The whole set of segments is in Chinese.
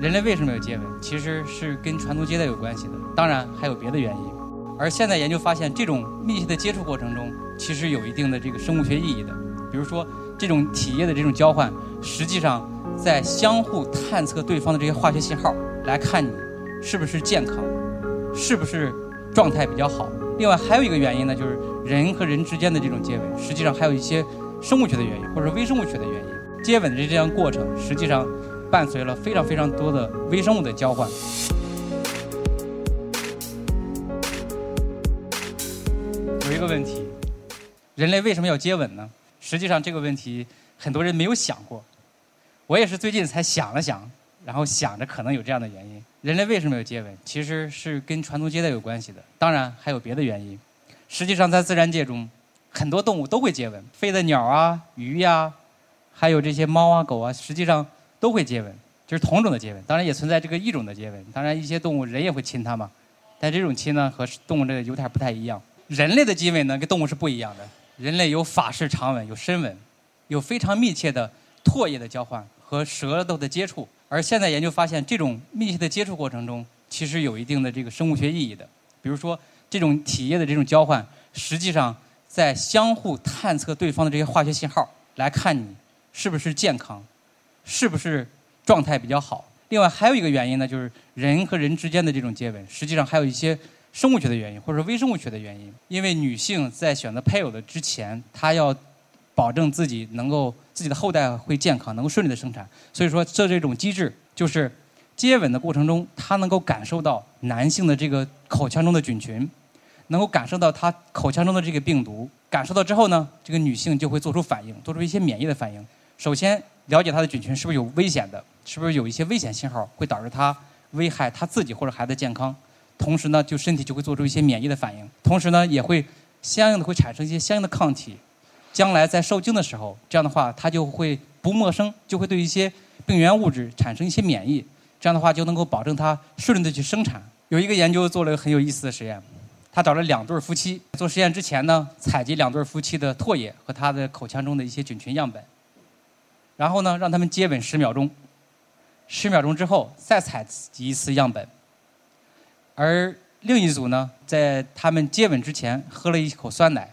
人类为什么有接吻？其实是跟传宗接代有关系的，当然还有别的原因。而现在研究发现，这种密切的接触过程中，其实有一定的这个生物学意义的。比如说，这种体液的这种交换，实际上在相互探测对方的这些化学信号，来看你是不是健康，是不是状态比较好。另外还有一个原因呢，就是人和人之间的这种接吻，实际上还有一些生物学的原因，或者微生物学的原因。接吻的这样过程，实际上伴随了非常非常多的微生物的交换。有一个问题，人类为什么要接吻呢？实际上这个问题很多人没有想过，我也是最近才想了想，然后想着可能有这样的原因。人类为什么要接吻？其实是跟传宗接代有关系的，当然还有别的原因。实际上在自然界中，很多动物都会接吻，飞的鸟啊、鱼呀，还有这些猫啊、狗啊，实际上都会接吻，就是同种的接吻。当然也存在这个异种的接吻。当然一些动物人也会亲它嘛，但这种亲呢和动物这个有点不太一样。人类的接吻呢跟动物是不一样的，人类有法式长吻，有深吻，有非常密切的唾液的交换和舌头的接触。而现在研究发现，这种密切的接触过程中，其实有一定的这个生物学意义的。比如说，这种体液的这种交换，实际上在相互探测对方的这些化学信号，来看你是不是健康，是不是状态比较好。另外还有一个原因呢，就是人和人之间的这种接吻，实际上还有一些生物学的原因，或者说微生物学的原因。因为女性在选择配偶的之前，她要保证自己能够。自己的后代会健康，能够顺利的生产。所以说，这这种机制就是接吻的过程中，她能够感受到男性的这个口腔中的菌群，能够感受到他口腔中的这个病毒。感受到之后呢，这个女性就会做出反应，做出一些免疫的反应。首先了解她的菌群是不是有危险的，是不是有一些危险信号会导致她危害她自己或者孩子健康。同时呢，就身体就会做出一些免疫的反应，同时呢，也会相应的会产生一些相应的抗体。将来在受精的时候，这样的话，它就会不陌生，就会对一些病原物质产生一些免疫。这样的话，就能够保证它顺利的去生产。有一个研究做了个很有意思的实验，他找了两对夫妻做实验之前呢，采集两对夫妻的唾液和他的口腔中的一些菌群样本，然后呢，让他们接吻十秒钟，十秒钟之后再采集一次样本。而另一组呢，在他们接吻之前喝了一口酸奶。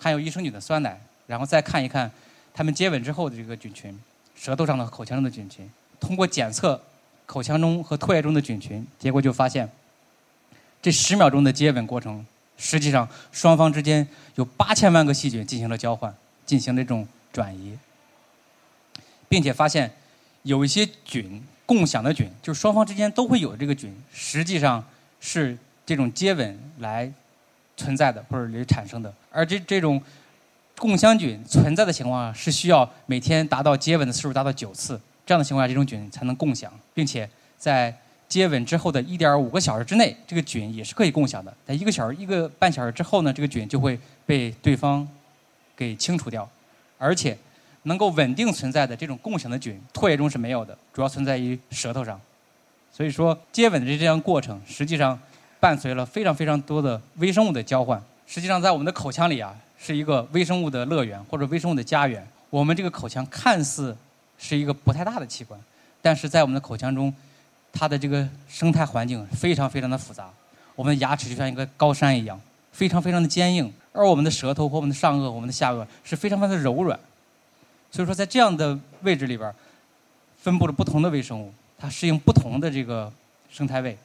含有益生菌的酸奶，然后再看一看他们接吻之后的这个菌群，舌头上的、口腔中的菌群。通过检测口腔中和唾液中的菌群，结果就发现，这十秒钟的接吻过程，实际上双方之间有八千万个细菌进行了交换，进行了这种转移，并且发现有一些菌共享的菌，就是双方之间都会有这个菌，实际上是这种接吻来。存在的或者产生的，而这这种共享菌存在的情况，是需要每天达到接吻的次数达到九次，这样的情况下，这种菌才能共享，并且在接吻之后的一点五个小时之内，这个菌也是可以共享的。在一个小时、一个半小时之后呢，这个菌就会被对方给清除掉，而且能够稳定存在的这种共享的菌，唾液中是没有的，主要存在于舌头上。所以说，接吻的这样过程，实际上。伴随了非常非常多的微生物的交换。实际上，在我们的口腔里啊，是一个微生物的乐园或者微生物的家园。我们这个口腔看似是一个不太大的器官，但是在我们的口腔中，它的这个生态环境非常非常的复杂。我们的牙齿就像一个高山一样，非常非常的坚硬，而我们的舌头和我们的上颚、我们的下颚是非常非常的柔软。所以说，在这样的位置里边，分布了不同的微生物，它适应不同的这个生态位。